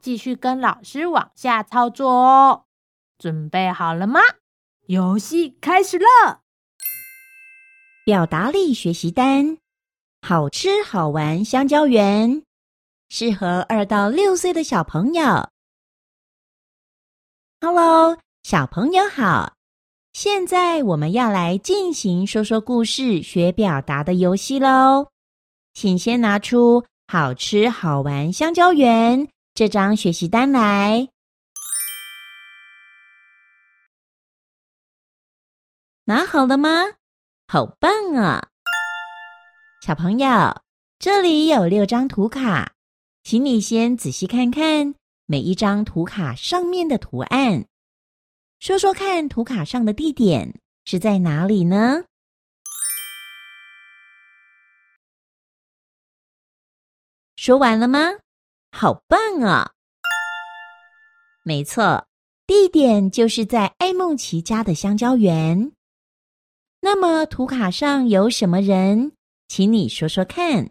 继续跟老师往下操作哦，准备好了吗？游戏开始了。表达力学习单，好吃好玩香蕉园，适合二到六岁的小朋友。Hello，小朋友好！现在我们要来进行说说故事、学表达的游戏喽。请先拿出好吃好玩香蕉园。这张学习单来，拿好了吗？好棒啊！小朋友，这里有六张图卡，请你先仔细看看每一张图卡上面的图案，说说看，图卡上的地点是在哪里呢？说完了吗？好棒啊！没错，地点就是在艾梦奇家的香蕉园。那么图卡上有什么人？请你说说看。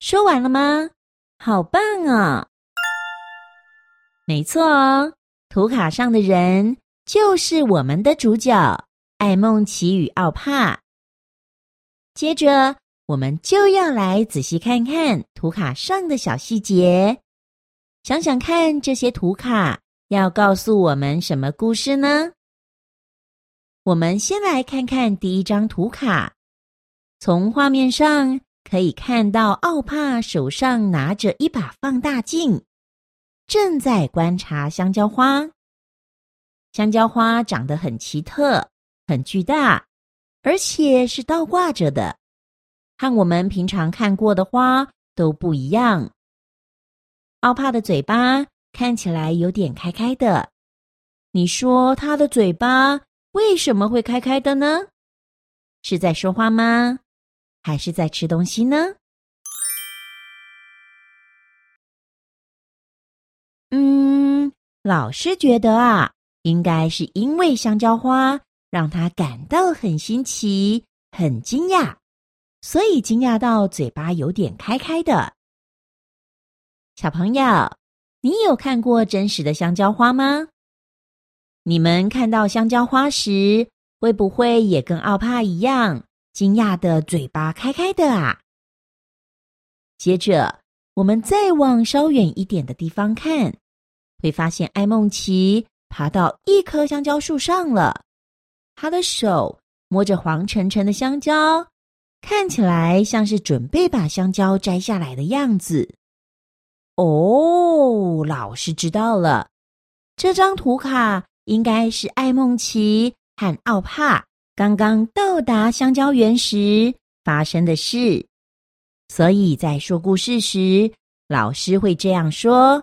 说完了吗？好棒啊！没错哦，图卡上的人就是我们的主角艾梦奇与奥帕。接着。我们就要来仔细看看图卡上的小细节，想想看这些图卡要告诉我们什么故事呢？我们先来看看第一张图卡，从画面上可以看到奥帕手上拿着一把放大镜，正在观察香蕉花。香蕉花长得很奇特，很巨大，而且是倒挂着的。和我们平常看过的花都不一样。奥帕的嘴巴看起来有点开开的，你说它的嘴巴为什么会开开的呢？是在说话吗？还是在吃东西呢？嗯，老师觉得啊，应该是因为香蕉花让他感到很新奇、很惊讶。所以惊讶到嘴巴有点开开的。小朋友，你有看过真实的香蕉花吗？你们看到香蕉花时，会不会也跟奥帕一样惊讶的嘴巴开开的啊？接着，我们再往稍远一点的地方看，会发现艾梦琪爬到一棵香蕉树上了，他的手摸着黄澄澄的香蕉。看起来像是准备把香蕉摘下来的样子。哦，老师知道了，这张图卡应该是艾梦奇和奥帕刚刚到达香蕉园时发生的事。所以在说故事时，老师会这样说：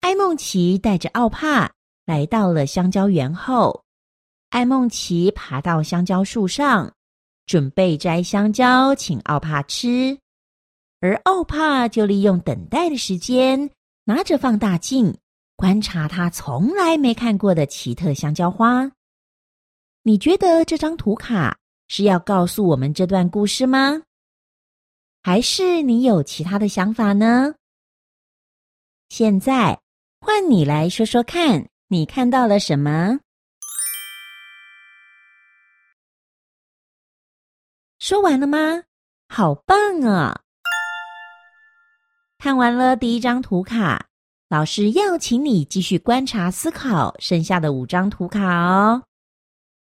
艾梦奇带着奥帕来到了香蕉园后，艾梦奇爬到香蕉树上。准备摘香蕉，请奥帕吃，而奥帕就利用等待的时间，拿着放大镜观察他从来没看过的奇特香蕉花。你觉得这张图卡是要告诉我们这段故事吗？还是你有其他的想法呢？现在换你来说说看，你看到了什么？说完了吗？好棒啊！看完了第一张图卡，老师要请你继续观察、思考剩下的五张图卡哦，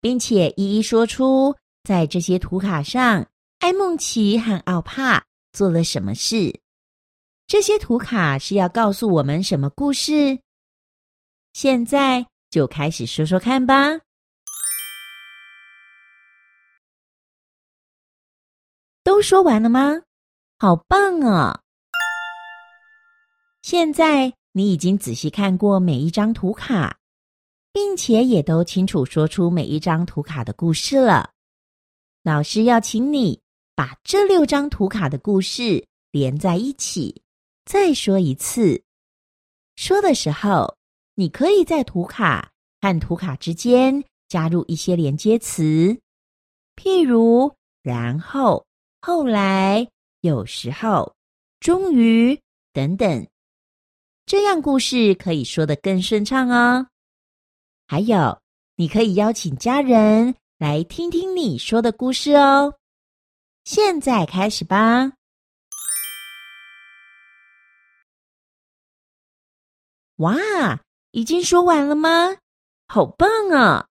并且一一说出在这些图卡上，艾梦琪和奥帕做了什么事。这些图卡是要告诉我们什么故事？现在就开始说说看吧。都说完了吗？好棒啊！现在你已经仔细看过每一张图卡，并且也都清楚说出每一张图卡的故事了。老师要请你把这六张图卡的故事连在一起，再说一次。说的时候，你可以在图卡和图卡之间加入一些连接词，譬如“然后”“后来”“有时候”“终于”等等。这样故事可以说得更顺畅哦。还有，你可以邀请家人来听听你说的故事哦。现在开始吧。哇，已经说完了吗？好棒啊！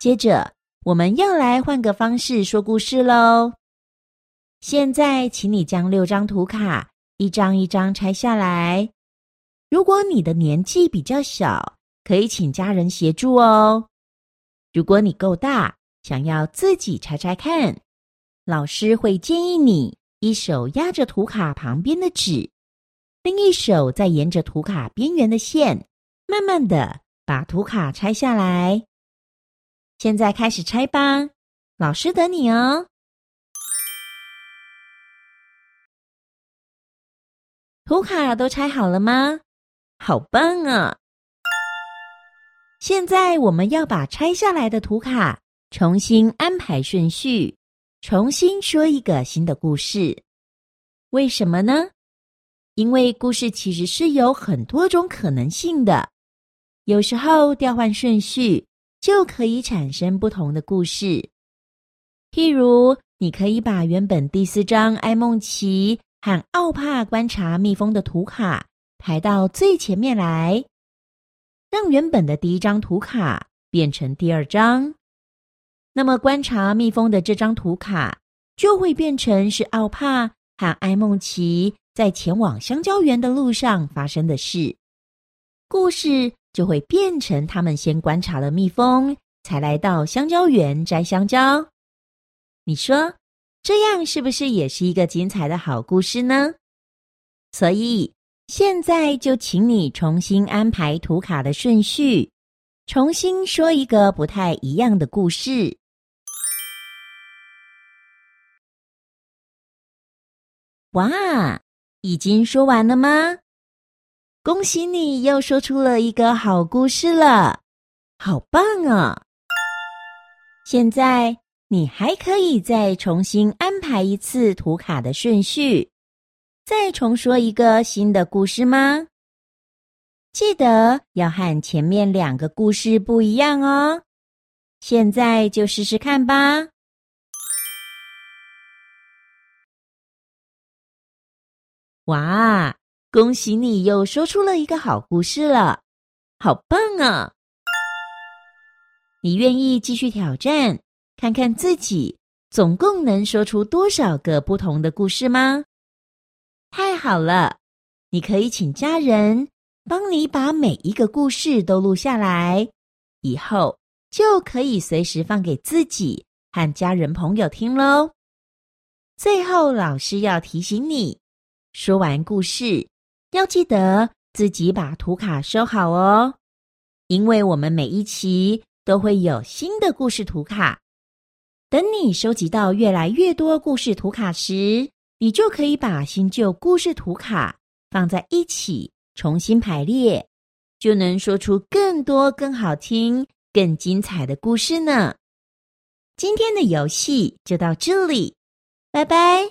接着，我们要来换个方式说故事喽。现在，请你将六张图卡，一张一张拆下来。如果你的年纪比较小，可以请家人协助哦。如果你够大，想要自己拆拆看，老师会建议你一手压着图卡旁边的纸，另一手再沿着图卡边缘的线，慢慢的把图卡拆下来。现在开始拆吧，老师等你哦。图卡都拆好了吗？好棒啊！现在我们要把拆下来的图卡重新安排顺序，重新说一个新的故事。为什么呢？因为故事其实是有很多种可能性的，有时候调换顺序就可以产生不同的故事。譬如，你可以把原本第四张爱孟奇。和奥帕观察蜜蜂的图卡排到最前面来，让原本的第一张图卡变成第二张。那么观察蜜蜂的这张图卡就会变成是奥帕和艾梦奇在前往香蕉园的路上发生的事。故事就会变成他们先观察了蜜蜂，才来到香蕉园摘香蕉。你说？这样是不是也是一个精彩的好故事呢？所以现在就请你重新安排图卡的顺序，重新说一个不太一样的故事。哇，已经说完了吗？恭喜你又说出了一个好故事了，好棒啊！现在。你还可以再重新安排一次图卡的顺序，再重说一个新的故事吗？记得要和前面两个故事不一样哦。现在就试试看吧。哇，恭喜你又说出了一个好故事了，好棒啊！你愿意继续挑战？看看自己总共能说出多少个不同的故事吗？太好了，你可以请家人帮你把每一个故事都录下来，以后就可以随时放给自己和家人朋友听喽。最后，老师要提醒你，说完故事要记得自己把图卡收好哦，因为我们每一期都会有新的故事图卡。等你收集到越来越多故事图卡时，你就可以把新旧故事图卡放在一起重新排列，就能说出更多、更好听、更精彩的故事呢。今天的游戏就到这里，拜拜。